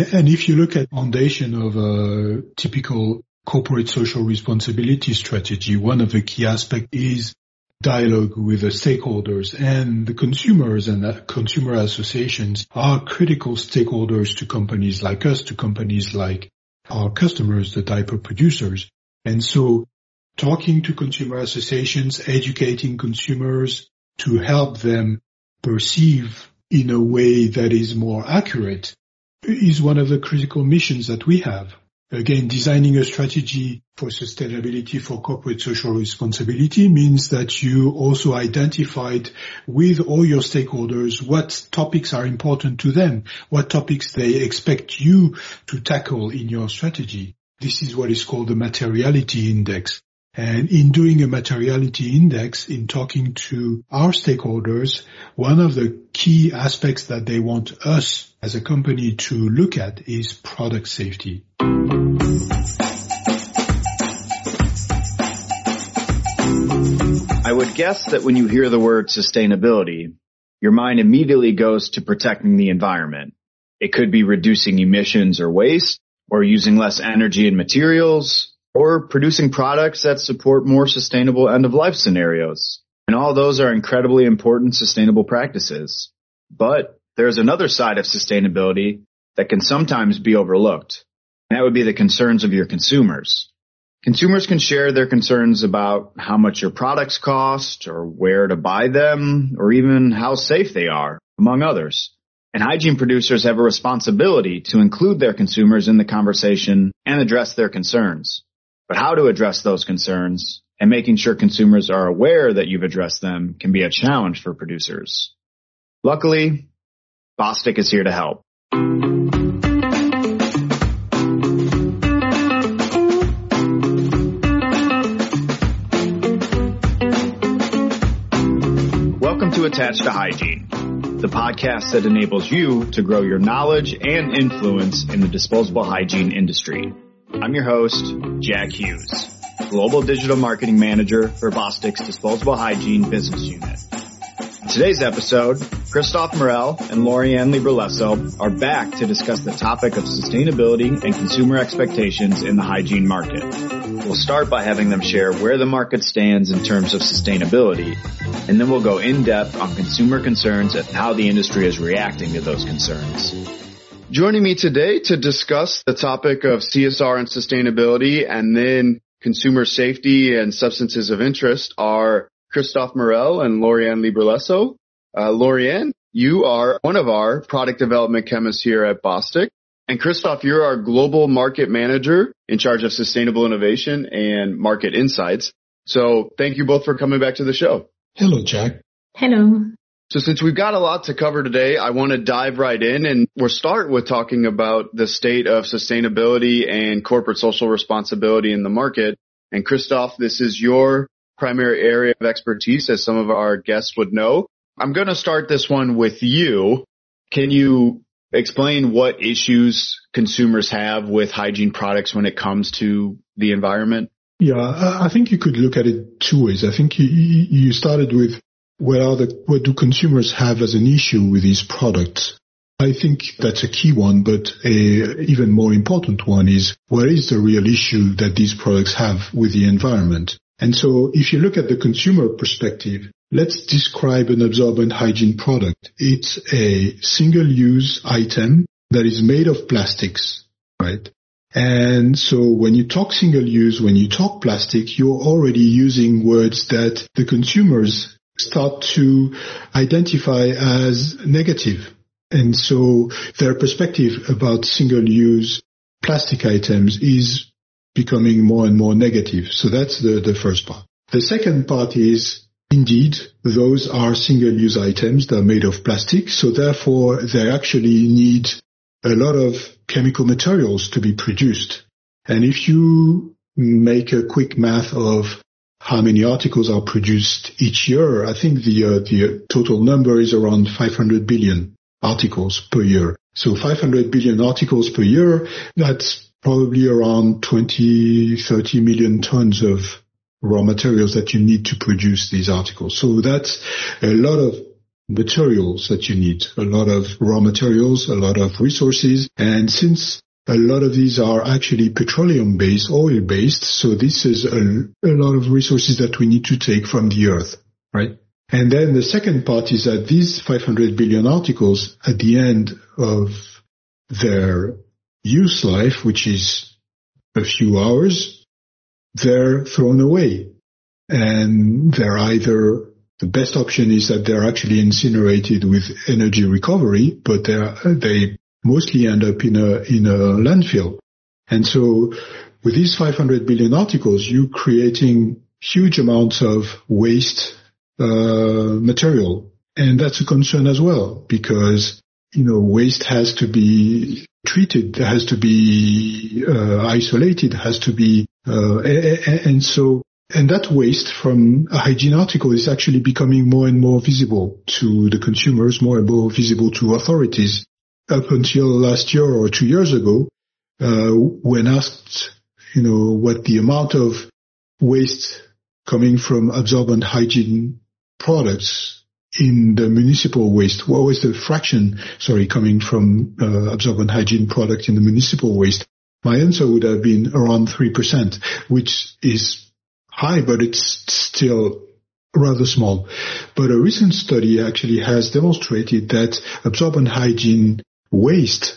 And if you look at foundation of a typical corporate social responsibility strategy, one of the key aspects is dialogue with the stakeholders and the consumers and the consumer associations are critical stakeholders to companies like us, to companies like our customers, the diaper producers. And so talking to consumer associations, educating consumers to help them perceive in a way that is more accurate is one of the critical missions that we have. Again, designing a strategy for sustainability for corporate social responsibility means that you also identified with all your stakeholders what topics are important to them, what topics they expect you to tackle in your strategy. This is what is called the materiality index. And in doing a materiality index, in talking to our stakeholders, one of the key aspects that they want us as a company to look at is product safety. I would guess that when you hear the word sustainability, your mind immediately goes to protecting the environment. It could be reducing emissions or waste, or using less energy and materials, or producing products that support more sustainable end of life scenarios. And all those are incredibly important sustainable practices. But there's another side of sustainability that can sometimes be overlooked. And that would be the concerns of your consumers. Consumers can share their concerns about how much your products cost or where to buy them or even how safe they are, among others. And hygiene producers have a responsibility to include their consumers in the conversation and address their concerns. But how to address those concerns and making sure consumers are aware that you've addressed them can be a challenge for producers. Luckily, Bostik is here to help. Welcome to Attached to Hygiene, the podcast that enables you to grow your knowledge and influence in the disposable hygiene industry. I'm your host, Jack Hughes, Global Digital Marketing Manager for Bostik's Disposable Hygiene Business Unit. In today's episode, Christophe Morel and Lorianne Libralesso are back to discuss the topic of sustainability and consumer expectations in the hygiene market. We'll start by having them share where the market stands in terms of sustainability, and then we'll go in depth on consumer concerns and how the industry is reacting to those concerns. Joining me today to discuss the topic of CSR and sustainability and then consumer safety and substances of interest are Christophe Morel and Lorianne Libralesso. Uh, Lorianne, you are one of our product development chemists here at Bostik. And Christophe, you're our global market manager in charge of sustainable innovation and market insights. So thank you both for coming back to the show. Hello, Jack. Hello. So since we've got a lot to cover today, I want to dive right in and we'll start with talking about the state of sustainability and corporate social responsibility in the market. And Christophe, this is your primary area of expertise as some of our guests would know. I'm going to start this one with you. Can you explain what issues consumers have with hygiene products when it comes to the environment? Yeah, I think you could look at it two ways. I think you, you started with what are the, what do consumers have as an issue with these products? I think that's a key one, but a even more important one is what is the real issue that these products have with the environment? And so if you look at the consumer perspective, let's describe an absorbent hygiene product. It's a single use item that is made of plastics, right? And so when you talk single use, when you talk plastic, you're already using words that the consumers start to identify as negative. And so their perspective about single use plastic items is becoming more and more negative. So that's the, the first part. The second part is indeed those are single use items that are made of plastic. So therefore they actually need a lot of chemical materials to be produced. And if you make a quick math of how many articles are produced each year. I think the uh, the total number is around 500 billion articles per year. So 500 billion articles per year, that's probably around 20, 30 million tons of raw materials that you need to produce these articles. So that's a lot of materials that you need, a lot of raw materials, a lot of resources. And since a lot of these are actually petroleum based, oil based, so this is a, a lot of resources that we need to take from the earth, right? And then the second part is that these 500 billion articles at the end of their use life, which is a few hours, they're thrown away. And they're either, the best option is that they're actually incinerated with energy recovery, but they're, they mostly end up in a, in a landfill. And so with these 500 billion articles, you're creating huge amounts of waste uh, material. And that's a concern as well because, you know, waste has to be treated, has to be uh, isolated, has to be, uh, and so, and that waste from a hygiene article is actually becoming more and more visible to the consumers, more and more visible to authorities. Up until last year or two years ago, uh, when asked, you know, what the amount of waste coming from absorbent hygiene products in the municipal waste? What was the fraction, sorry, coming from uh, absorbent hygiene product in the municipal waste? My answer would have been around 3%, which is high, but it's still rather small. But a recent study actually has demonstrated that absorbent hygiene waste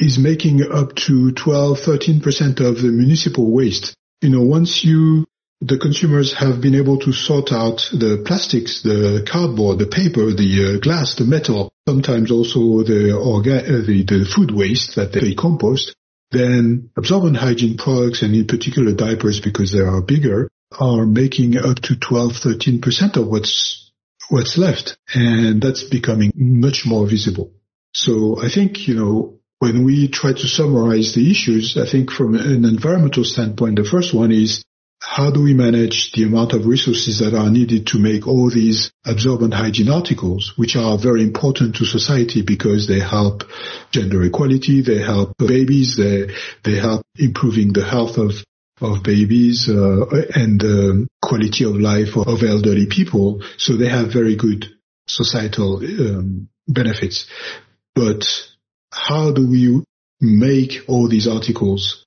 is making up to 12, 13% of the municipal waste. You know, once you the consumers have been able to sort out the plastics, the cardboard, the paper, the uh, glass, the metal, sometimes also the, uh, the, the food waste that they compost, then absorbent hygiene products and in particular diapers because they are bigger are making up to 12, 13% of what's, what's left. And that's becoming much more visible. So I think, you know, when we try to summarize the issues, I think from an environmental standpoint, the first one is how do we manage the amount of resources that are needed to make all these absorbent hygiene articles, which are very important to society because they help gender equality, they help babies, they, they help improving the health of, of babies uh, and the quality of life of elderly people. So they have very good societal um, benefits. But how do we make all these articles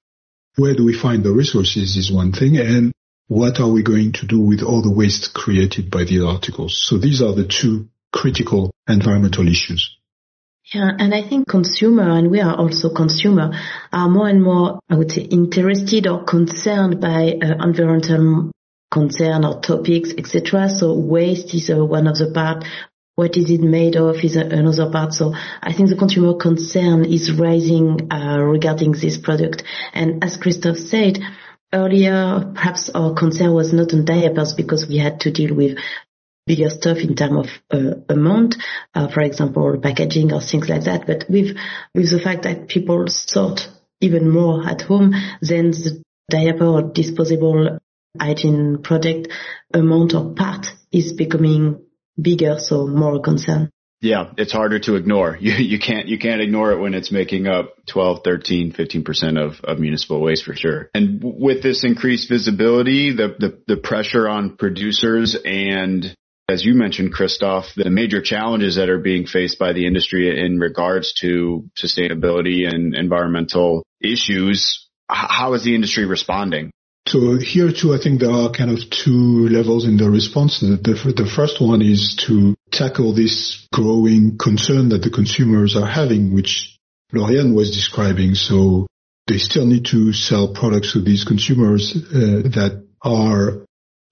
where do we find the resources is one thing and what are we going to do with all the waste created by these articles? So these are the two critical environmental issues. Yeah, and I think consumer, and we are also consumer, are more and more, I would say, interested or concerned by uh, environmental concern or topics, etc. So waste is uh, one of the part what is it made of is another part. So I think the consumer concern is rising uh, regarding this product. And as Christophe said earlier, perhaps our concern was not on diapers because we had to deal with bigger stuff in terms of uh, amount, uh, for example, packaging or things like that. But with with the fact that people sort even more at home, then the diaper or disposable hygiene product amount or part is becoming bigger, so more concern. Yeah, it's harder to ignore. You you can't you can't ignore it when it's making up 12, 13, 15% of, of municipal waste for sure. And with this increased visibility, the, the, the pressure on producers and as you mentioned, Christophe, the major challenges that are being faced by the industry in regards to sustainability and environmental issues, how is the industry responding? So here too, I think there are kind of two levels in the response. The, the, the, first one is to tackle this growing concern that the consumers are having, which Lauriane was describing. So they still need to sell products to these consumers uh, that are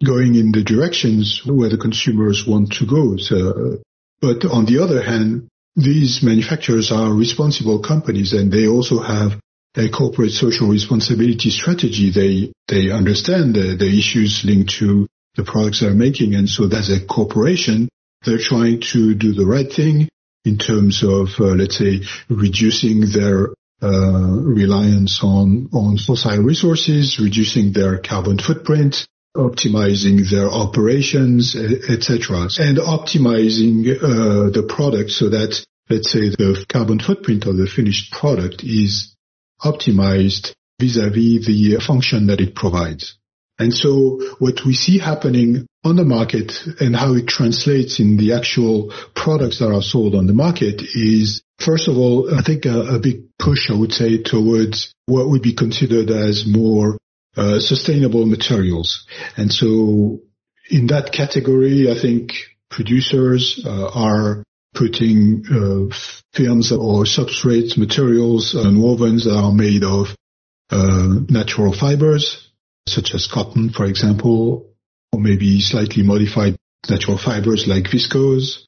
going in the directions where the consumers want to go. So, but on the other hand, these manufacturers are responsible companies and they also have a corporate social responsibility strategy, they, they understand the, the issues linked to the products they're making. And so as a corporation, they're trying to do the right thing in terms of, uh, let's say, reducing their uh, reliance on, on fossil resources, reducing their carbon footprint, optimizing their operations, etc., and optimizing uh, the product so that, let's say, the carbon footprint of the finished product is optimized vis-a-vis the function that it provides. And so what we see happening on the market and how it translates in the actual products that are sold on the market is, first of all, I think a, a big push, I would say, towards what would be considered as more uh, sustainable materials. And so in that category, I think producers uh, are putting uh, films or substrate materials and wovens that are made of uh, natural fibers such as cotton, for example, or maybe slightly modified natural fibers like viscose.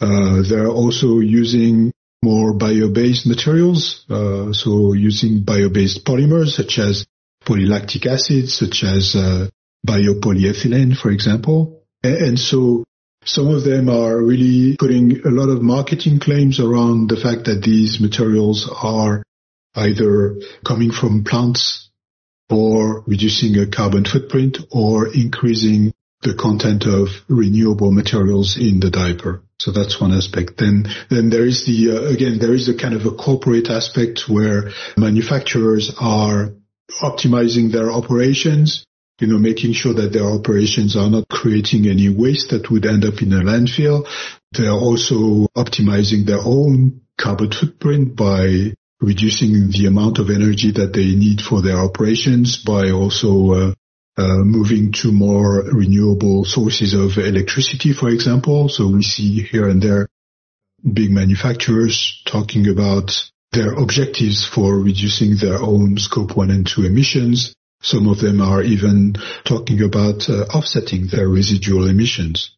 Uh, they're also using more bio-based materials, uh, so using bio-based polymers such as polylactic acid, such as uh, biopolyethylene, for example. And so some of them are really putting a lot of marketing claims around the fact that these materials are either coming from plants or reducing a carbon footprint or increasing the content of renewable materials in the diaper. So that's one aspect. Then, then there is the, uh, again, there is a kind of a corporate aspect where manufacturers are optimizing their operations, you know, making sure that their operations are not creating any waste that would end up in a landfill. They are also optimizing their own carbon footprint by reducing the amount of energy that they need for their operations by also uh, uh, moving to more renewable sources of electricity, for example. So we see here and there big manufacturers talking about their objectives for reducing their own scope one and two emissions. Some of them are even talking about uh, offsetting their residual emissions.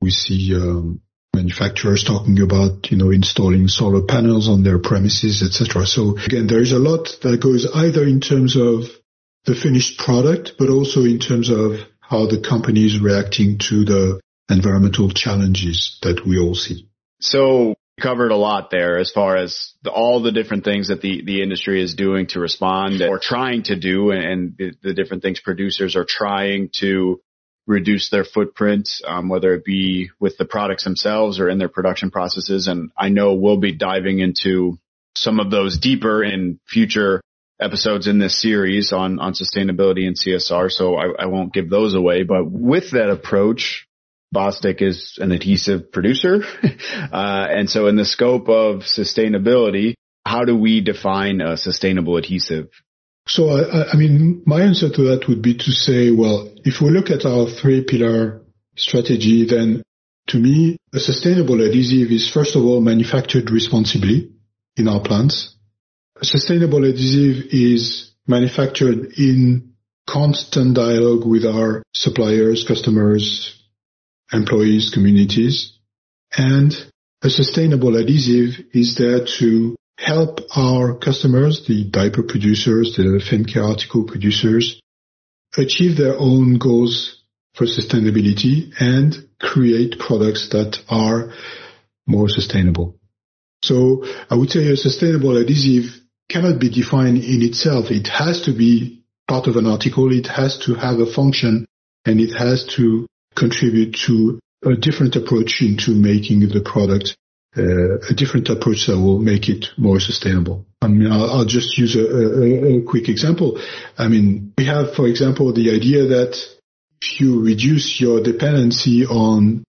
We see um, manufacturers talking about, you know, installing solar panels on their premises, etc. So again, there is a lot that goes either in terms of the finished product, but also in terms of how the company is reacting to the environmental challenges that we all see. So covered a lot there as far as the, all the different things that the, the industry is doing to respond or trying to do and, and the, the different things producers are trying to reduce their footprint, um, whether it be with the products themselves or in their production processes. And I know we'll be diving into some of those deeper in future episodes in this series on, on sustainability and CSR. So I, I won't give those away, but with that approach, Bostik is an adhesive producer. uh, and so in the scope of sustainability, how do we define a sustainable adhesive? So, I, I mean, my answer to that would be to say, well, if we look at our three pillar strategy, then to me, a sustainable adhesive is first of all manufactured responsibly in our plants. A sustainable adhesive is manufactured in constant dialogue with our suppliers, customers, employees, communities. And a sustainable adhesive is there to help our customers, the diaper producers, the fem care article producers, achieve their own goals for sustainability and create products that are more sustainable. So I would say a sustainable adhesive cannot be defined in itself. It has to be part of an article. It has to have a function and it has to contribute to a different approach into making the product uh, a different approach that will make it more sustainable. I mean, I'll, I'll just use a, a, a, quick example. I mean, we have, for example, the idea that if you reduce your dependency on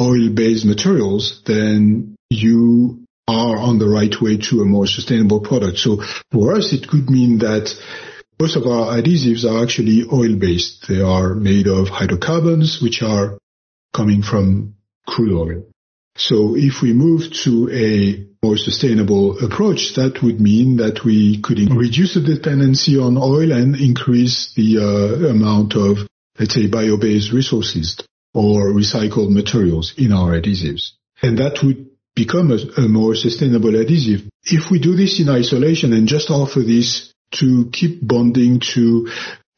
oil-based materials, then you are on the right way to a more sustainable product. So for us, it could mean that most of our adhesives are actually oil-based. They are made of hydrocarbons, which are coming from crude oil. So if we move to a more sustainable approach, that would mean that we could reduce the dependency on oil and increase the uh, amount of, let's say, bio-based resources or recycled materials in our adhesives. And that would become a, a more sustainable adhesive. If we do this in isolation and just offer this to keep bonding to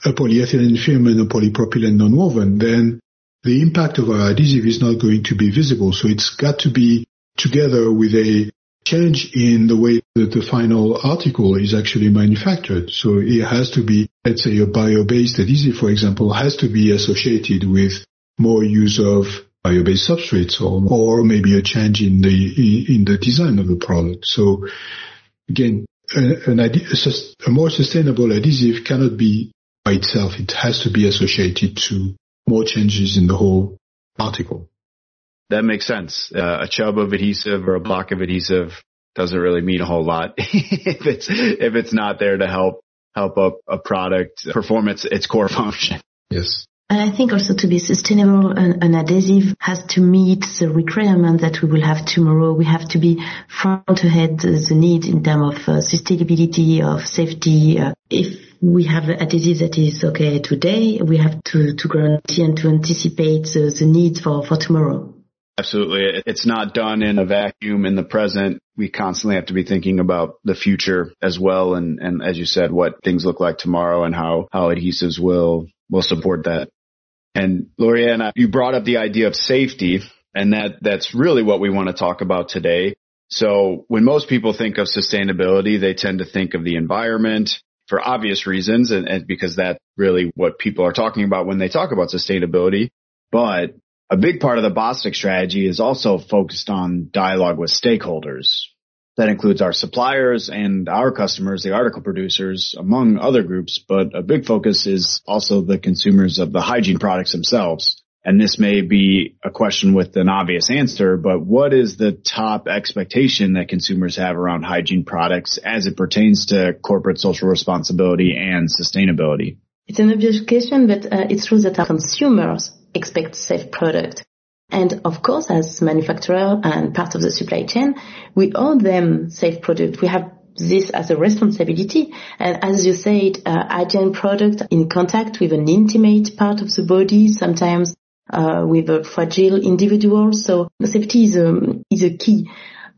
a polyethylene film and a polypropylene nonwoven, then the impact of our adhesive is not going to be visible. So it's got to be together with a change in the way that the final article is actually manufactured. So it has to be, let's say a bio-based adhesive, for example, has to be associated with more use of bio-based substrates or, or maybe a change in the, in the design of the product. So again, a, an, a more sustainable adhesive cannot be by itself. It has to be associated to more changes in the whole article. That makes sense. Uh, a chub of adhesive or a block of adhesive doesn't really mean a whole lot if it's if it's not there to help help up a product perform its its core function. Yes. And I think also to be sustainable, an, an, adhesive has to meet the requirement that we will have tomorrow. We have to be front ahead the, need in terms of uh, sustainability, of safety. Uh, if we have an adhesive that is okay today, we have to, to guarantee and to anticipate the, the needs for, for tomorrow. Absolutely. It's not done in a vacuum in the present. We constantly have to be thinking about the future as well. And, and as you said, what things look like tomorrow and how, how adhesives will, will support that. And Lorianne, you brought up the idea of safety and that, that's really what we want to talk about today. So when most people think of sustainability, they tend to think of the environment for obvious reasons and, and because that's really what people are talking about when they talk about sustainability. But a big part of the Bostik strategy is also focused on dialogue with stakeholders. That includes our suppliers and our customers, the article producers, among other groups, but a big focus is also the consumers of the hygiene products themselves. And this may be a question with an obvious answer, but what is the top expectation that consumers have around hygiene products as it pertains to corporate social responsibility and sustainability? It's an obvious question, but uh, it's true that our consumers expect safe product. And of course, as manufacturer and part of the supply chain, we owe them safe product. We have this as a responsibility. And as you said, uh, hygiene product in contact with an intimate part of the body, sometimes uh, with a fragile individual. So safety is a, um, is a key.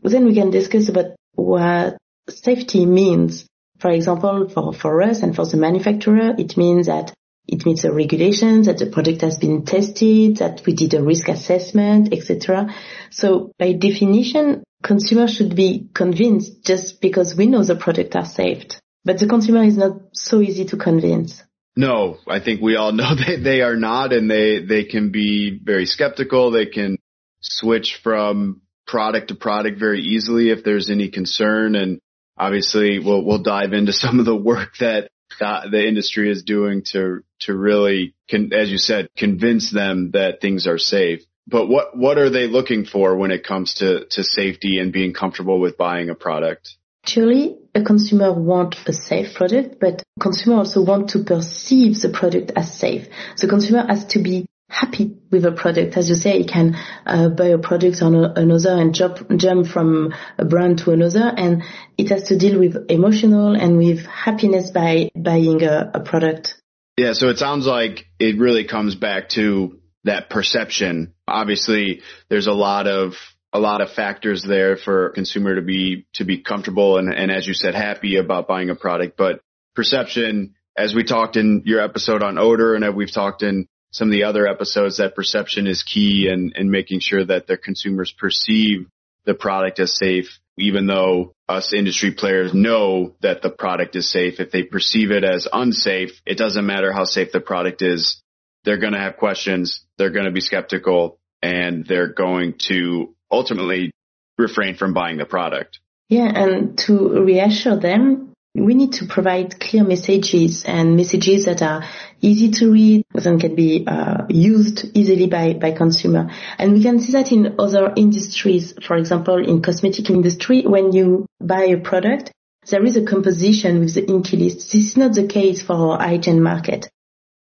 Then we can discuss about what safety means. For example, for, for us and for the manufacturer, it means that it meets the regulations, that the product has been tested, that we did a risk assessment, etc. So by definition, consumers should be convinced just because we know the product are safe. But the consumer is not so easy to convince. No, I think we all know that they are not and they, they can be very skeptical. They can switch from product to product very easily if there's any concern. And obviously we'll, we'll dive into some of the work that uh, the industry is doing to to really, con- as you said, convince them that things are safe. But what what are they looking for when it comes to to safety and being comfortable with buying a product? Actually, a consumer want a safe product, but consumer also want to perceive the product as safe. The consumer has to be happy with a product. As you say, you can uh, buy a product on a, another and jump, jump from a brand to another. And it has to deal with emotional and with happiness by buying a, a product. Yeah. So it sounds like it really comes back to that perception. Obviously, there's a lot of a lot of factors there for a consumer to be to be comfortable and, and as you said, happy about buying a product. But perception, as we talked in your episode on odor, and we've talked in some of the other episodes that perception is key and, and making sure that their consumers perceive the product as safe, even though us industry players know that the product is safe. If they perceive it as unsafe, it doesn't matter how safe the product is. They're going to have questions. They're going to be skeptical and they're going to ultimately refrain from buying the product. Yeah. And to reassure them, we need to provide clear messages and messages that are easy to read and can be uh, used easily by, by consumer. And we can see that in other industries. For example, in cosmetic industry, when you buy a product, there is a composition with the INCI list. This is not the case for our hygiene market.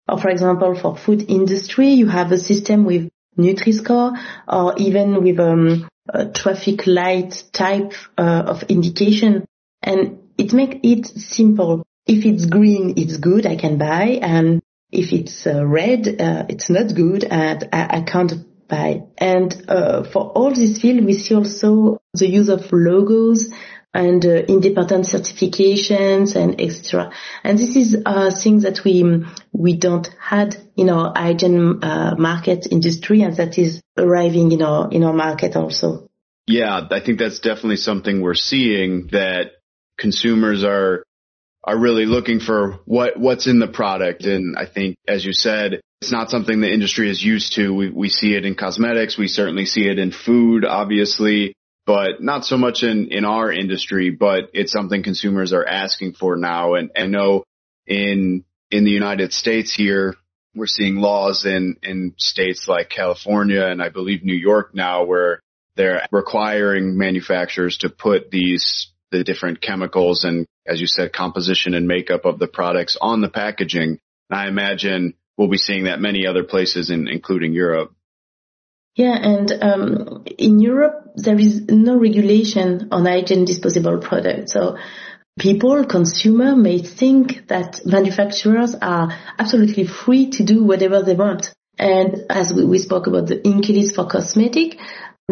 Or for example, for food industry, you have a system with Nutri-Score or even with um, a traffic light type uh, of indication. And it makes it simple. If it's green, it's good, I can buy. And if it's uh, red, uh, it's not good and I, I can't buy. And uh, for all this field, we see also the use of logos and uh, independent certifications and extra. And this is a thing that we we don't had in our hygiene uh, market industry, and that is arriving in our in our market also. Yeah, I think that's definitely something we're seeing that consumers are are really looking for what what's in the product. And I think, as you said, it's not something the industry is used to. We we see it in cosmetics. We certainly see it in food, obviously, but not so much in in our industry. But it's something consumers are asking for now. And I know in in the United States here, we're seeing laws in, in states like California and I believe New York now where they're requiring manufacturers to put these, the different chemicals and, as you said, composition and makeup of the products on the packaging. And I imagine we'll be seeing that many other places, in, including Europe. Yeah, and um, in Europe, there is no regulation on hygiene disposable products. So people, consumer may think that manufacturers are absolutely free to do whatever they want. And as we, we spoke about the INCI list for cosmetic,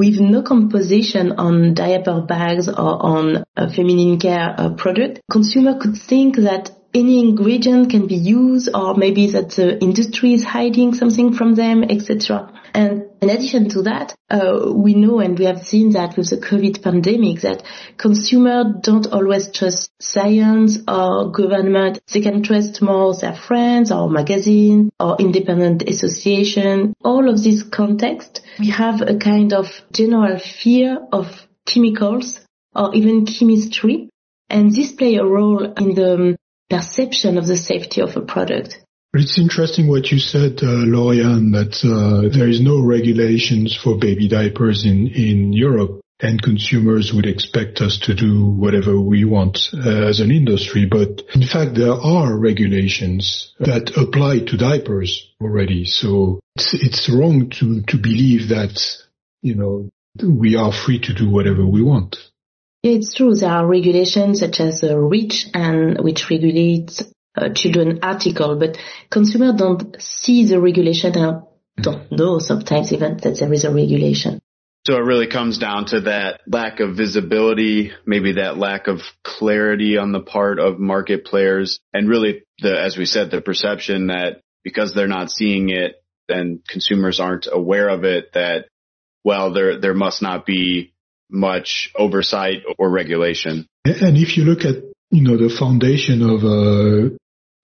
with no composition on diaper bags or on a feminine care uh, product, consumer could think that any ingredient can be used or maybe that the industry is hiding something from them, etc. And in addition to that, uh, we know and we have seen that with the COVID pandemic that consumers don't always trust science or government. They can trust more their friends or magazine or independent association. All of this context, we have a kind of general fear of chemicals or even chemistry. And this play a role in the perception of the safety of a product. It's interesting what you said, uh, Lauriane, that uh, there is no regulations for baby diapers in, in Europe and consumers would expect us to do whatever we want uh, as an industry. But in fact, there are regulations that apply to diapers already. So it's, it's wrong to, to believe that, you know, we are free to do whatever we want. Yeah, it's true. There are regulations such as uh, REACH and which regulates uh, children article, but consumers don't see the regulation and don't know sometimes even that there is a regulation. So it really comes down to that lack of visibility, maybe that lack of clarity on the part of market players and really the, as we said, the perception that because they're not seeing it, then consumers aren't aware of it that, well, there, there must not be much oversight or regulation. And if you look at you know, the foundation of a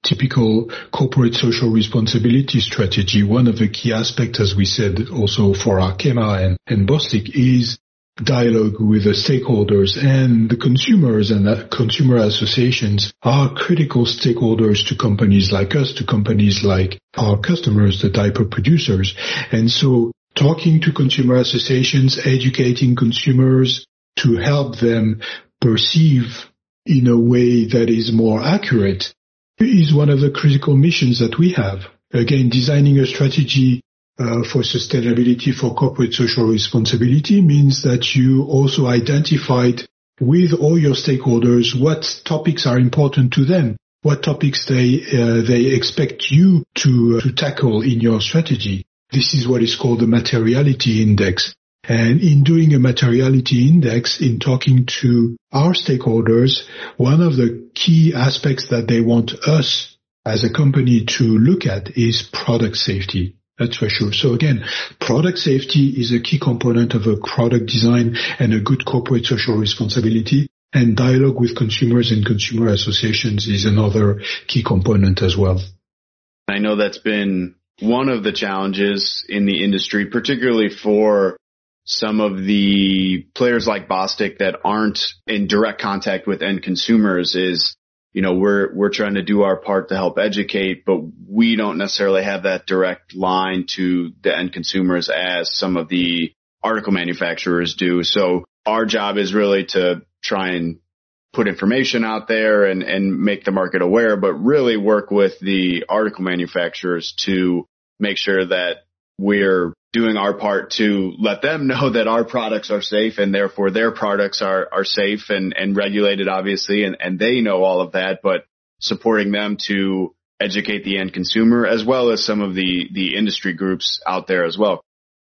typical corporate social responsibility strategy, one of the key aspects, as we said also for Arkema and, and Bostik, is dialogue with the stakeholders and the consumers and the consumer associations are critical stakeholders to companies like us, to companies like our customers, the diaper producers. And so talking to consumer associations, educating consumers to help them perceive in a way that is more accurate is one of the critical missions that we have. Again, designing a strategy uh, for sustainability for corporate social responsibility means that you also identified with all your stakeholders what topics are important to them, what topics they uh, they expect you to uh, to tackle in your strategy. This is what is called the materiality index. And in doing a materiality index, in talking to our stakeholders, one of the key aspects that they want us as a company to look at is product safety. That's for sure. So again, product safety is a key component of a product design and a good corporate social responsibility. And dialogue with consumers and consumer associations is another key component as well. I know that's been one of the challenges in the industry, particularly for some of the players like Bostik that aren't in direct contact with end consumers is, you know, we're, we're trying to do our part to help educate, but we don't necessarily have that direct line to the end consumers as some of the article manufacturers do. So our job is really to try and put information out there and, and make the market aware, but really work with the article manufacturers to make sure that we're doing our part to let them know that our products are safe and therefore their products are, are safe and, and regulated obviously and, and they know all of that, but supporting them to educate the end consumer as well as some of the, the industry groups out there as well.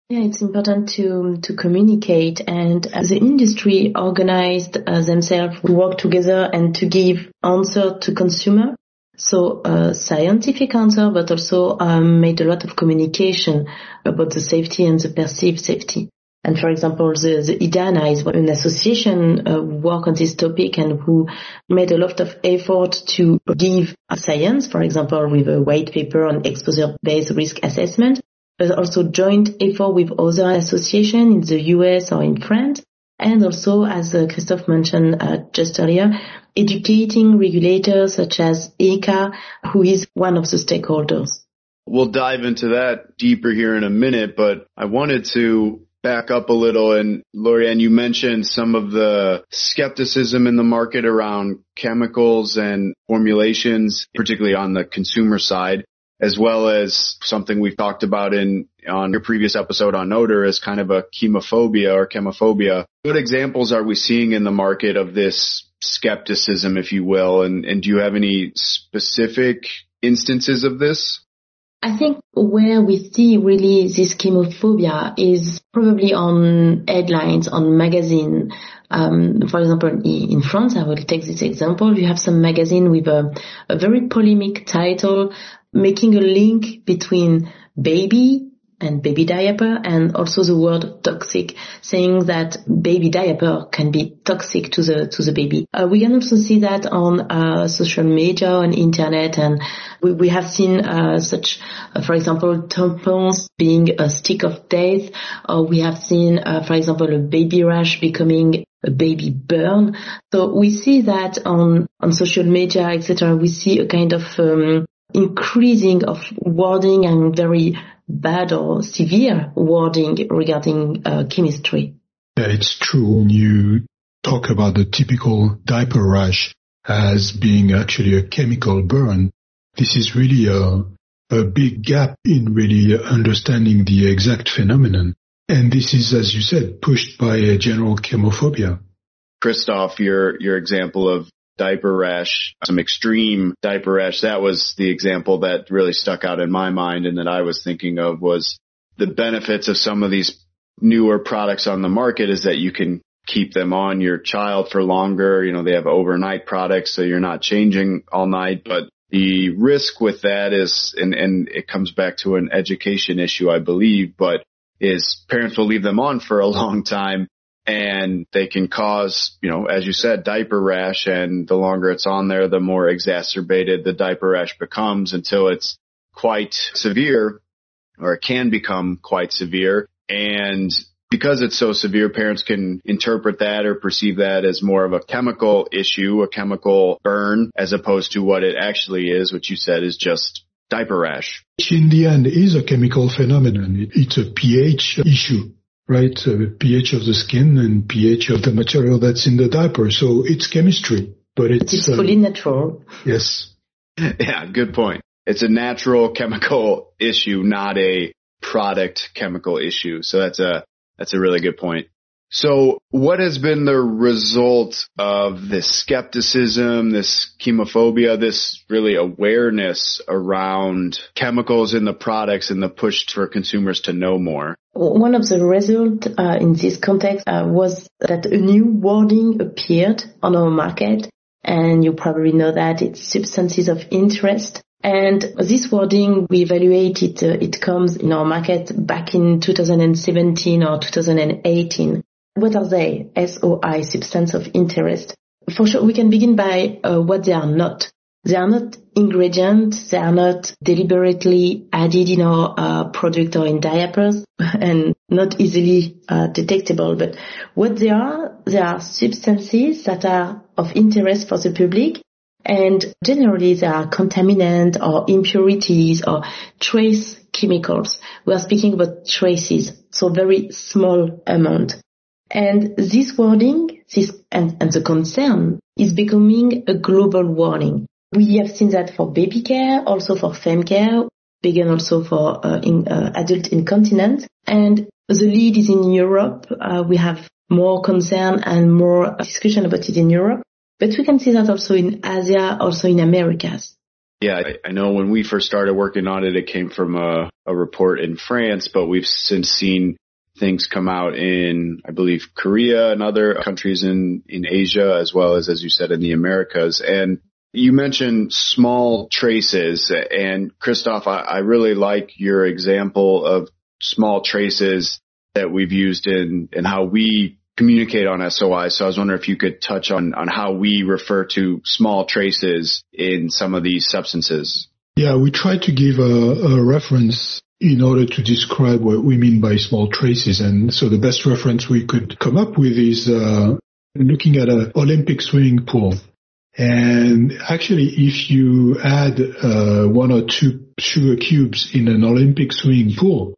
Yeah, it's important to to communicate and the industry organized uh, themselves to work together and to give answer to consumer. So a scientific answer, but also um, made a lot of communication about the safety and the perceived safety. And for example, the, the EDANA is an association uh, work on this topic and who made a lot of effort to give science, for example, with a white paper on exposure-based risk assessment, but also joint effort with other associations in the US or in France And also, as uh, Christophe mentioned uh, just earlier, educating regulators such as ECHA, who is one of the stakeholders. We'll dive into that deeper here in a minute, but I wanted to back up a little and Lorianne, you mentioned some of the skepticism in the market around chemicals and formulations, particularly on the consumer side, as well as something we've talked about in on your previous episode on odor as kind of a chemophobia or chemophobia. What examples are we seeing in the market of this skepticism, if you will? And, and do you have any specific instances of this? I think where we see really this chemophobia is probably on headlines, on magazine. Um, for example, in France, I will take this example. You have some magazine with a, a very polemic title making a link between baby and baby diaper and also the word toxic saying that baby diaper can be toxic to the to the baby. Uh, we can also see that on uh, social media on internet and we, we have seen uh, such uh, for example tampons being a stick of death. Or we have seen uh, for example a baby rash becoming a baby burn. So we see that on on social media etc we see a kind of um, increasing of wording and very bad or severe wording regarding uh, chemistry. Yeah, it's true. When you talk about the typical diaper rash as being actually a chemical burn, this is really a, a big gap in really understanding the exact phenomenon. And this is, as you said, pushed by a general chemophobia. Christophe, your your example of diaper rash, some extreme diaper rash. That was the example that really stuck out in my mind and that I was thinking of was the benefits of some of these newer products on the market is that you can keep them on your child for longer. You know, they have overnight products, so you're not changing all night, but the risk with that is, and, and it comes back to an education issue, I believe, but is parents will leave them on for a long time and they can cause, you know, as you said, diaper rash. And the longer it's on there, the more exacerbated the diaper rash becomes until it's quite severe or it can become quite severe. And because it's so severe, parents can interpret that or perceive that as more of a chemical issue, a chemical burn, as opposed to what it actually is, which you said is just diaper rash. Which in the end is a chemical phenomenon. It's a pH issue right? Uh, pH of the skin and pH of the material that's in the diaper. So it's chemistry, but it's, it's fully um, natural. Yes. Yeah, good point. It's a natural chemical issue, not a product chemical issue. So that's a, that's a really good point. So what has been the result of this skepticism, this chemophobia, this really awareness around chemicals in the products and the push for consumers to know more? One of the results uh, in this context uh, was that a new wording appeared on our market and you probably know that it's substances of interest. And this wording, we evaluated, uh, it comes in our market back in 2017 or 2018. What are they? SOI, substance of interest. For sure, we can begin by uh, what they are not. They are not ingredients. They are not deliberately added in our uh, product or in diapers and not easily uh, detectable. But what they are, they are substances that are of interest for the public. And generally they are contaminant or impurities or trace chemicals. We are speaking about traces, so very small amount. And this wording, this, and, and the concern is becoming a global warning. We have seen that for baby care, also for fem care, began also for uh, in, uh, adult incontinence. And the lead is in Europe. Uh, we have more concern and more discussion about it in Europe. But we can see that also in Asia, also in Americas. Yeah, I, I know when we first started working on it, it came from a, a report in France, but we've since seen things come out in, I believe, Korea and other countries in, in Asia, as well as, as you said, in the Americas. And you mentioned small traces and Christophe, I, I really like your example of small traces that we've used in, in how we communicate on SOI. So I was wondering if you could touch on, on how we refer to small traces in some of these substances. Yeah, we try to give a, a reference in order to describe what we mean by small traces. And so the best reference we could come up with is uh, looking at an Olympic swimming pool. And actually, if you add uh, one or two sugar cubes in an Olympic swimming pool,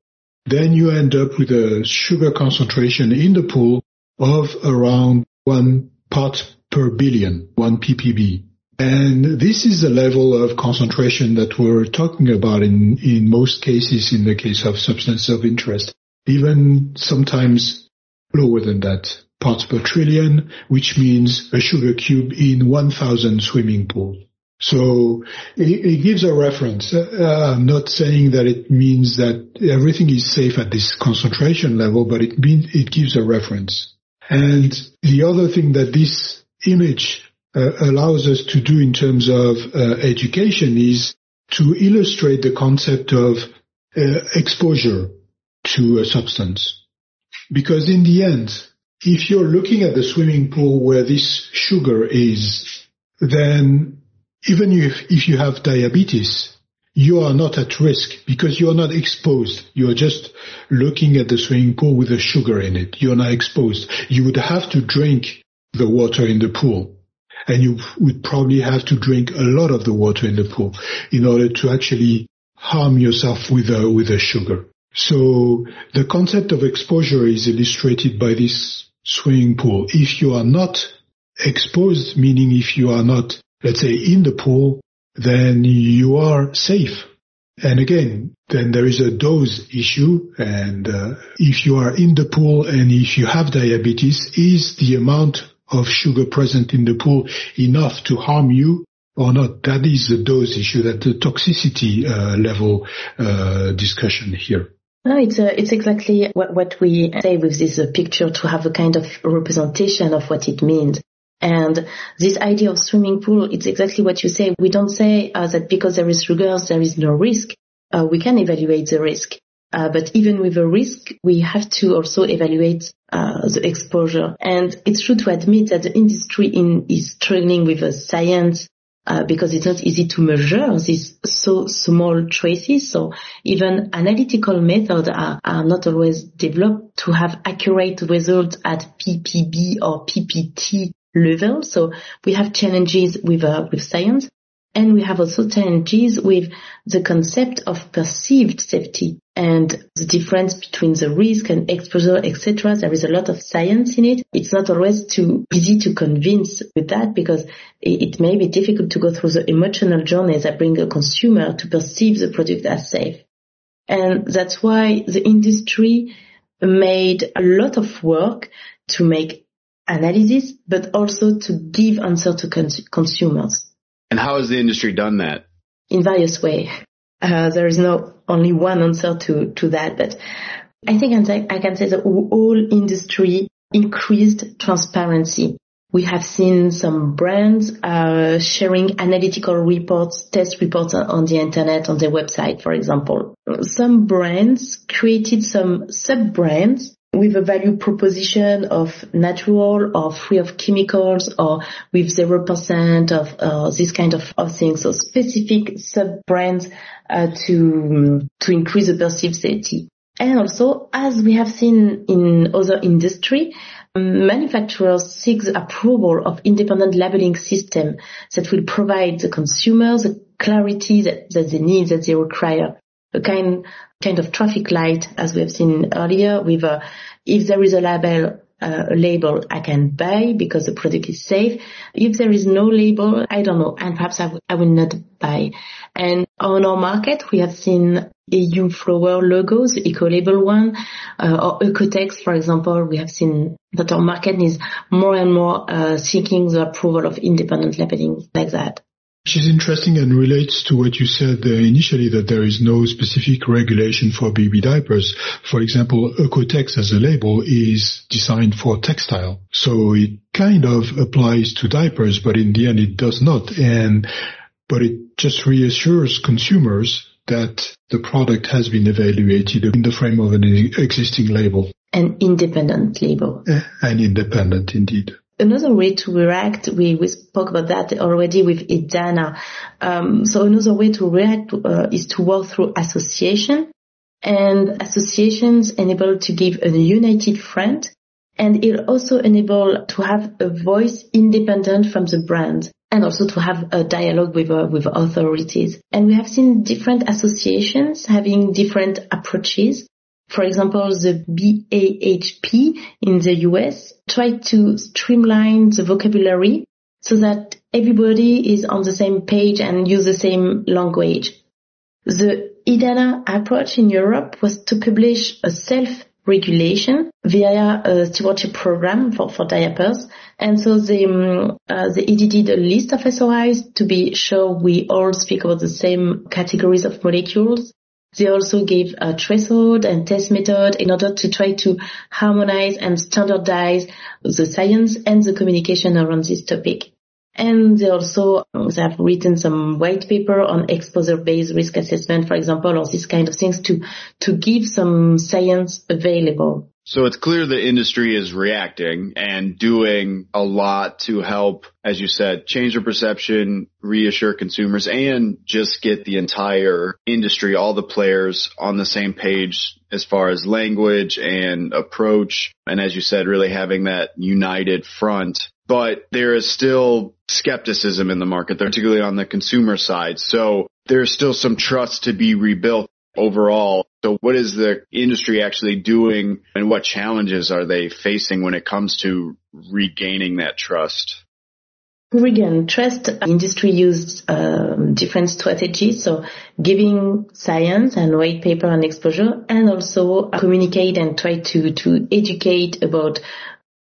then you end up with a sugar concentration in the pool of around one part per billion, one ppb. And this is the level of concentration that we're talking about in, in most cases in the case of substance of interest, even sometimes lower than that, parts per trillion, which means a sugar cube in 1000 swimming pools. So it, it, gives a reference. Uh, I'm not saying that it means that everything is safe at this concentration level, but it means it gives a reference. And the other thing that this image allows us to do in terms of uh, education is to illustrate the concept of uh, exposure to a substance. Because in the end, if you're looking at the swimming pool where this sugar is, then even if, if you have diabetes, you are not at risk because you are not exposed. You are just looking at the swimming pool with the sugar in it. You are not exposed. You would have to drink the water in the pool and you would probably have to drink a lot of the water in the pool in order to actually harm yourself with a, with a sugar. So the concept of exposure is illustrated by this swimming pool. If you are not exposed, meaning if you are not, let's say, in the pool, then you are safe. And again, then there is a dose issue. And uh, if you are in the pool and if you have diabetes, is the amount of sugar present in the pool enough to harm you or not? That is the dose issue, that the toxicity uh, level uh, discussion here. No, it's uh, it's exactly what, what we say with this uh, picture to have a kind of representation of what it means. And this idea of swimming pool, it's exactly what you say. We don't say uh, that because there is sugars, there is no risk. Uh, we can evaluate the risk. But even with a risk, we have to also evaluate uh, the exposure. And it's true to admit that the industry in, is struggling with the science uh, because it's not easy to measure these so small traces. So even analytical methods are, are not always developed to have accurate results at ppb or ppt level. So we have challenges with uh, with science. And we have also challenges with the concept of perceived safety and the difference between the risk and exposure, etc. There is a lot of science in it. It's not always too easy to convince with that because it may be difficult to go through the emotional journey that bring a consumer to perceive the product as safe. And that's why the industry made a lot of work to make analysis, but also to give answer to cons- consumers. And how has the industry done that? In various ways. Uh, there is no only one answer to, to that, but I think I can say that all industry increased transparency. We have seen some brands uh, sharing analytical reports, test reports on the internet, on their website, for example. Some brands created some sub-brands with a value proposition of natural or free of chemicals or with 0% of uh, this kind of, of things. So specific sub-brands uh, to, to increase the perceived safety. And also, as we have seen in other industry, manufacturers seek the approval of independent labeling system that will provide the consumers the clarity that, that they need, that they require a kind kind of traffic light, as we have seen earlier, with a, if there is a label, uh, a label I can buy because the product is safe. If there is no label, I don't know, and perhaps I, w- I will not buy. And on our market, we have seen EU flower logos, eco label one, uh, or Oeko-Tex, for example. We have seen that our market is more and more uh, seeking the approval of independent labeling like that. Which is interesting and relates to what you said uh, initially that there is no specific regulation for baby diapers. For example, Oeko-Tex as a label is designed for textile. So it kind of applies to diapers, but in the end it does not. And, but it just reassures consumers that the product has been evaluated in the frame of an existing label. An independent label. Eh, an independent indeed. Another way to react, we, we spoke about that already with EDANA. Um, so another way to react uh, is to work through association. and associations enable to give a united front and it also enable to have a voice independent from the brand and also to have a dialogue with uh, with authorities. And we have seen different associations having different approaches. For example, the BAHP in the US tried to streamline the vocabulary so that everybody is on the same page and use the same language. The EDANA approach in Europe was to publish a self-regulation via a stewardship program for, for diapers. And so they, um, uh, they edited a list of SOIs to be sure we all speak about the same categories of molecules. They also gave a threshold and test method in order to try to harmonize and standardize the science and the communication around this topic. And they also they have written some white paper on exposure-based risk assessment, for example, or these kind of things to, to give some science available. So it's clear the industry is reacting and doing a lot to help, as you said, change their perception, reassure consumers and just get the entire industry, all the players on the same page as far as language and approach. And as you said, really having that united front but there is still skepticism in the market, particularly on the consumer side. So there's still some trust to be rebuilt overall. So what is the industry actually doing and what challenges are they facing when it comes to regaining that trust? Regain trust. Industry used um, different strategies, so giving science and white paper and exposure, and also communicate and try to to educate about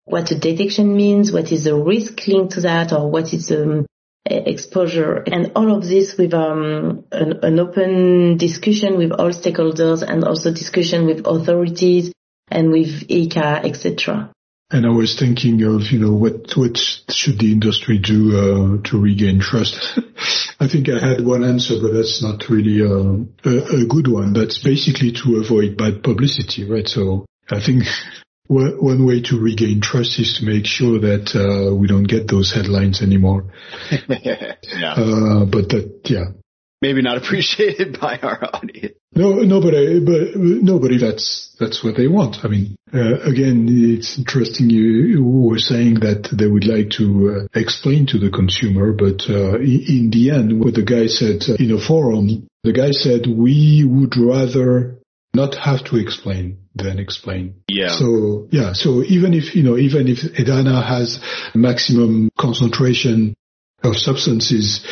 what a detection means, what is the risk linked to that, or what is the um, exposure, and all of this with um, an, an open discussion with all stakeholders and also discussion with authorities and with EHICA, etc. And I was thinking of, you know, what what should the industry do uh, to regain trust? I think I had one answer, but that's not really uh, a, a, good one. That's basically to avoid bad publicity, right? So I think one way to regain trust is to make sure that uh, we don't get those headlines anymore. yeah. Uh, but that, yeah. Maybe not appreciated by our audience. No, no, but, but nobody. That's that's what they want. I mean, uh, again, it's interesting. You, you, were saying that they would like to uh, explain to the consumer, but uh, in the end, what the guy said in a forum, the guy said we would rather not have to explain then explain. Yeah. So yeah. So even if you know, even if EDANA has maximum concentration of substances,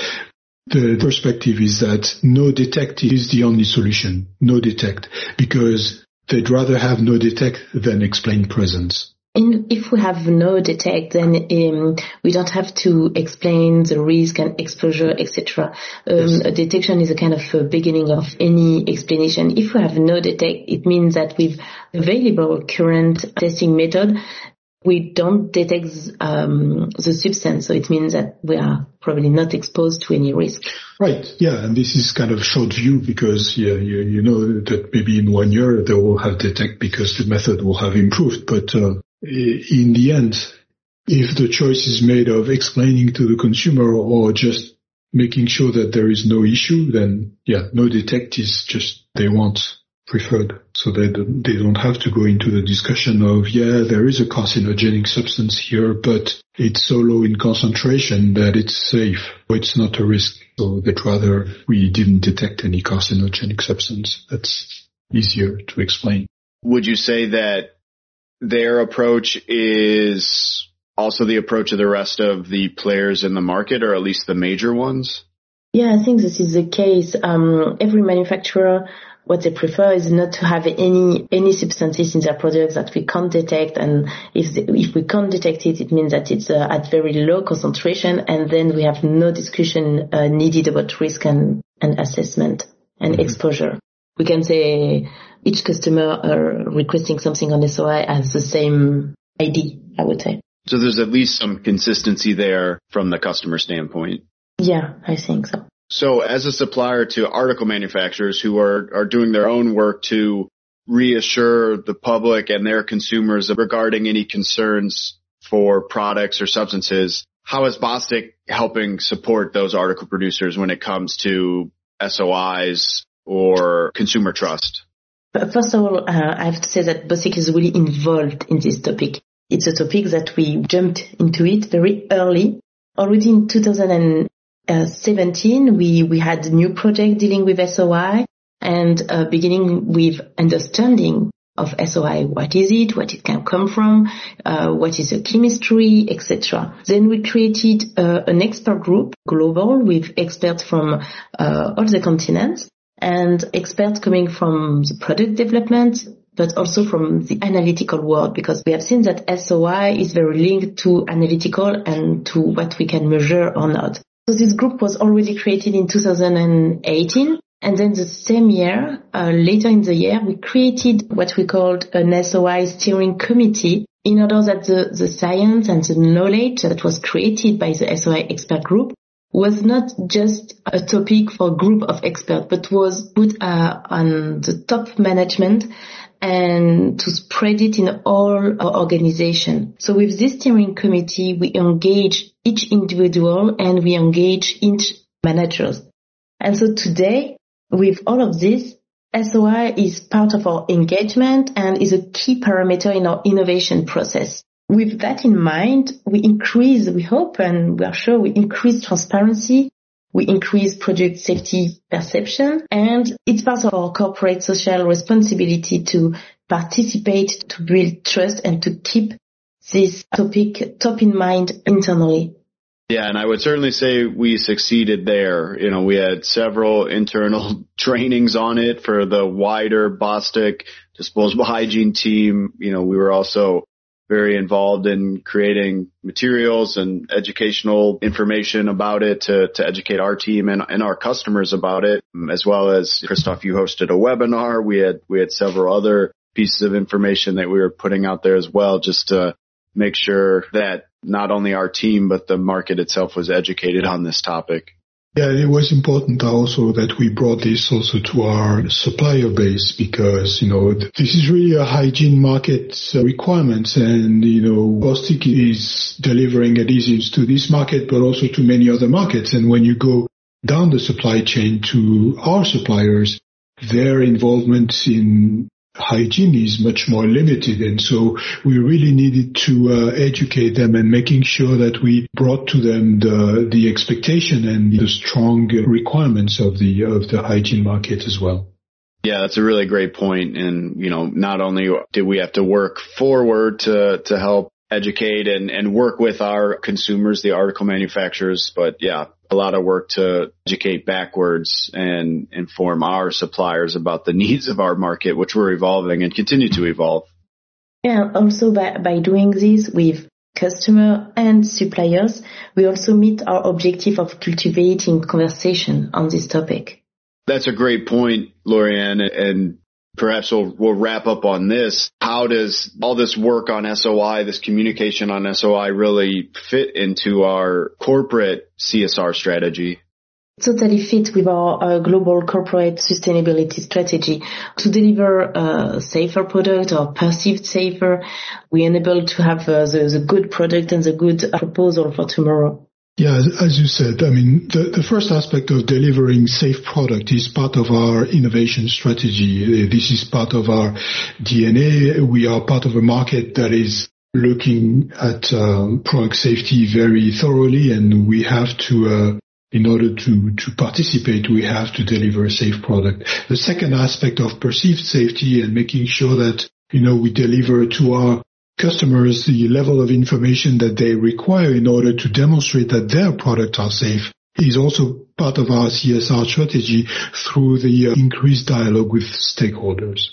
the perspective is that no detect is the only solution. No detect because they'd rather have no detect than explain presence. In, if we have no detect, then um, we don't have to explain the risk and exposure, etc. Um, yes. A detection is a kind of a beginning of any explanation. If we have no detect, it means that with available current testing method, we don't detect um, the substance, so it means that we are probably not exposed to any risk. Right. Yeah, and this is kind of short view because yeah, you, you know that maybe in one year they will have detect because the method will have improved, but uh, Uh, in the end, if the choice is made of explaining to the consumer or just making sure that there is no issue, then yeah, no detect is just they want preferred. So they don't, they don't have to go into the discussion of, yeah, there is a carcinogenic substance here, but it's so low in concentration that it's safe. It's not a risk. So they'd rather we didn't detect any carcinogenic substance. That's easier to explain. Would you say that their approach is also the approach of the rest of the players in the market, or at least the major ones? Yeah, I think this is the case. Um, every manufacturer, what they prefer is not to have any any substances in their products that we can't detect, and if the, if we can't detect it, it means that it's uh, at very low concentration, and then we have no discussion uh, needed about risk and, and assessment and mm-hmm. exposure. We can say each customer uh, requesting something on SOI has the same ID, I would say. So there's at least some consistency there from the customer standpoint. Yeah, I think so. So as a supplier to article manufacturers who are, are doing their own work to reassure the public and their consumers regarding any concerns for products or substances, how is Bostik helping support those article producers when it comes to SOIs or consumer trust? First of all, uh, I have to say that Bostik is really involved in this topic. It's a topic that we jumped into it very early. Already in 2017, we, we had a new project dealing with SOI and uh, beginning with understanding of SOI. What is it? What it can come from? Uh, what is the chemistry, etc. Then we created uh, an expert group, global, with experts from uh, all the continents and experts coming from the product development, but also from the analytical world, because we have seen that SOI is very linked to analytical and to what we can measure or not. So this group was already created in 2018 and then the same year, uh, later in the year, we created what we called an SOI steering committee in order that the, the science and the knowledge that was created by the SOI expert group was not just a topic for group of experts, but was put uh, on the top management and to spread it in all our organization. So with this steering committee, we engage each individual and we engage each managers. And so today, with all of this, SOI is part of our engagement and is a key parameter in our innovation process. With that in mind, we increase, we hope and we are sure we increase transparency, we increase product safety perception, and it's part of our corporate social responsibility to participate, to build trust and to keep this topic top in mind internally. Yeah, and I would certainly say we succeeded there. You know, we had several internal trainings on it for the wider Bostik disposable hygiene team. You know, we were also very involved in creating materials and educational information about it to, to educate our team and, and our customers about it, as well as Christophe, you hosted a webinar. We had, we had several other pieces of information that we were putting out there as well, just to make sure that not only our team, but the market itself was educated on this topic. Yeah, it was important also that we brought this also to our supplier base because, you know, this is really a hygiene market uh, requirement and, you know, Bostik is delivering adhesives to this market, but also to many other markets. And when you go down the supply chain to our suppliers, their involvement in hygiene is much more limited. And so we really needed to uh, educate them and making sure that we brought to them the, the expectation and the strong requirements of the, of the hygiene market as well. Yeah, that's a really great point. And, you know, not only did we have to work forward to, to help educate and, and work with our consumers, the article manufacturers, but yeah, a lot of work to educate backwards and inform our suppliers about the needs of our market, which we're evolving and continue to evolve. Yeah, also by, by doing this with customer and suppliers, we also meet our objective of cultivating conversation on this topic. That's a great point, Lorianne. And perhaps we'll, we'll wrap up on this. How does all this work on SOI, this communication on SOI really fit into our corporate CSR strategy? Totally fit with our uh, global corporate sustainability strategy to deliver a safer product or perceived safer. We enable to have uh, the, the good product and the good proposal for tomorrow. Yeah, as you said, I mean, the, the first aspect of delivering safe product is part of our innovation strategy. Uh, this is part of our DNA. We are part of a market that is looking at um, product safety very thoroughly, and we have to, uh, in order to, to participate, we have to deliver a safe product. The second aspect of perceived safety and making sure that, you know, we deliver to our customers the level of information that they require in order to demonstrate that their products are safe is also part of our CSR strategy through the uh, increased dialogue with stakeholders.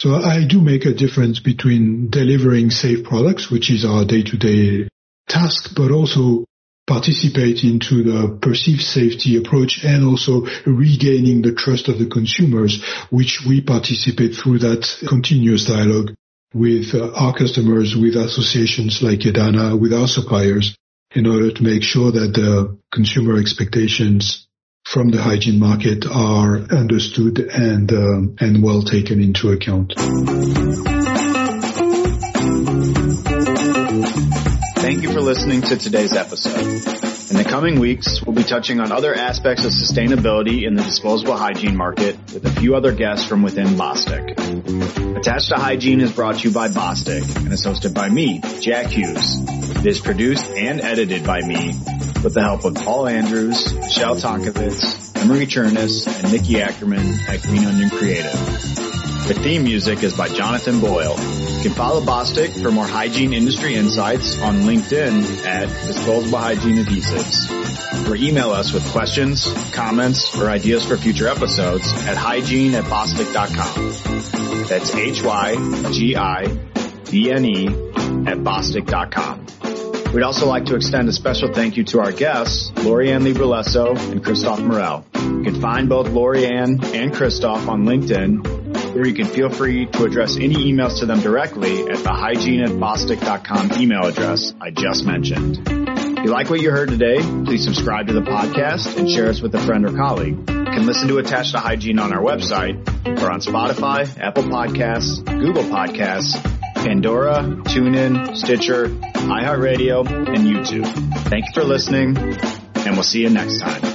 So I do make a difference between delivering safe products, which is our day-to-day task, but also participate into the perceived safety approach and also regaining the trust of the consumers, which we participate through that continuous dialogue with uh, our customers, with associations like EDANA, with our suppliers, in order to make sure that the consumer expectations from the hygiene market are understood and um, and well taken into account. Thank you for listening to today's episode. In the coming weeks, we'll be touching on other aspects of sustainability in the disposable hygiene market with a few other guests from within Bostik. Attached to Hygiene is brought to you by Bostik and is hosted by me, Jack Hughes. It is produced and edited by me with the help of Paul Andrews, Michelle Tonkovitz, Emery Chernus, and Nikki Ackerman at Green Onion Creative. The theme music is by Jonathan Boyle. You can follow Bostik for more hygiene industry insights on LinkedIn at Disposable Hygiene Adhesives. Or email us with questions, comments, or ideas for future episodes at hygiene at bostik.com. That's H-Y-G-I-B-N-E at bostik.com. We'd also like to extend a special thank you to our guests, Lorianne Libralesso and Christophe Morel. You can find both Lorianne and Christophe on LinkedIn or you can feel free to address any emails to them directly at the hygiene at bostik.com email address I just mentioned. If you like what you heard today, please subscribe to the podcast and share us with a friend or colleague. You can listen to Attached to Hygiene on our website or on Spotify, Apple Podcasts, Google Podcasts, Pandora, TuneIn, Stitcher, iHeartRadio, and YouTube. Thank you for listening, and we'll see you next time.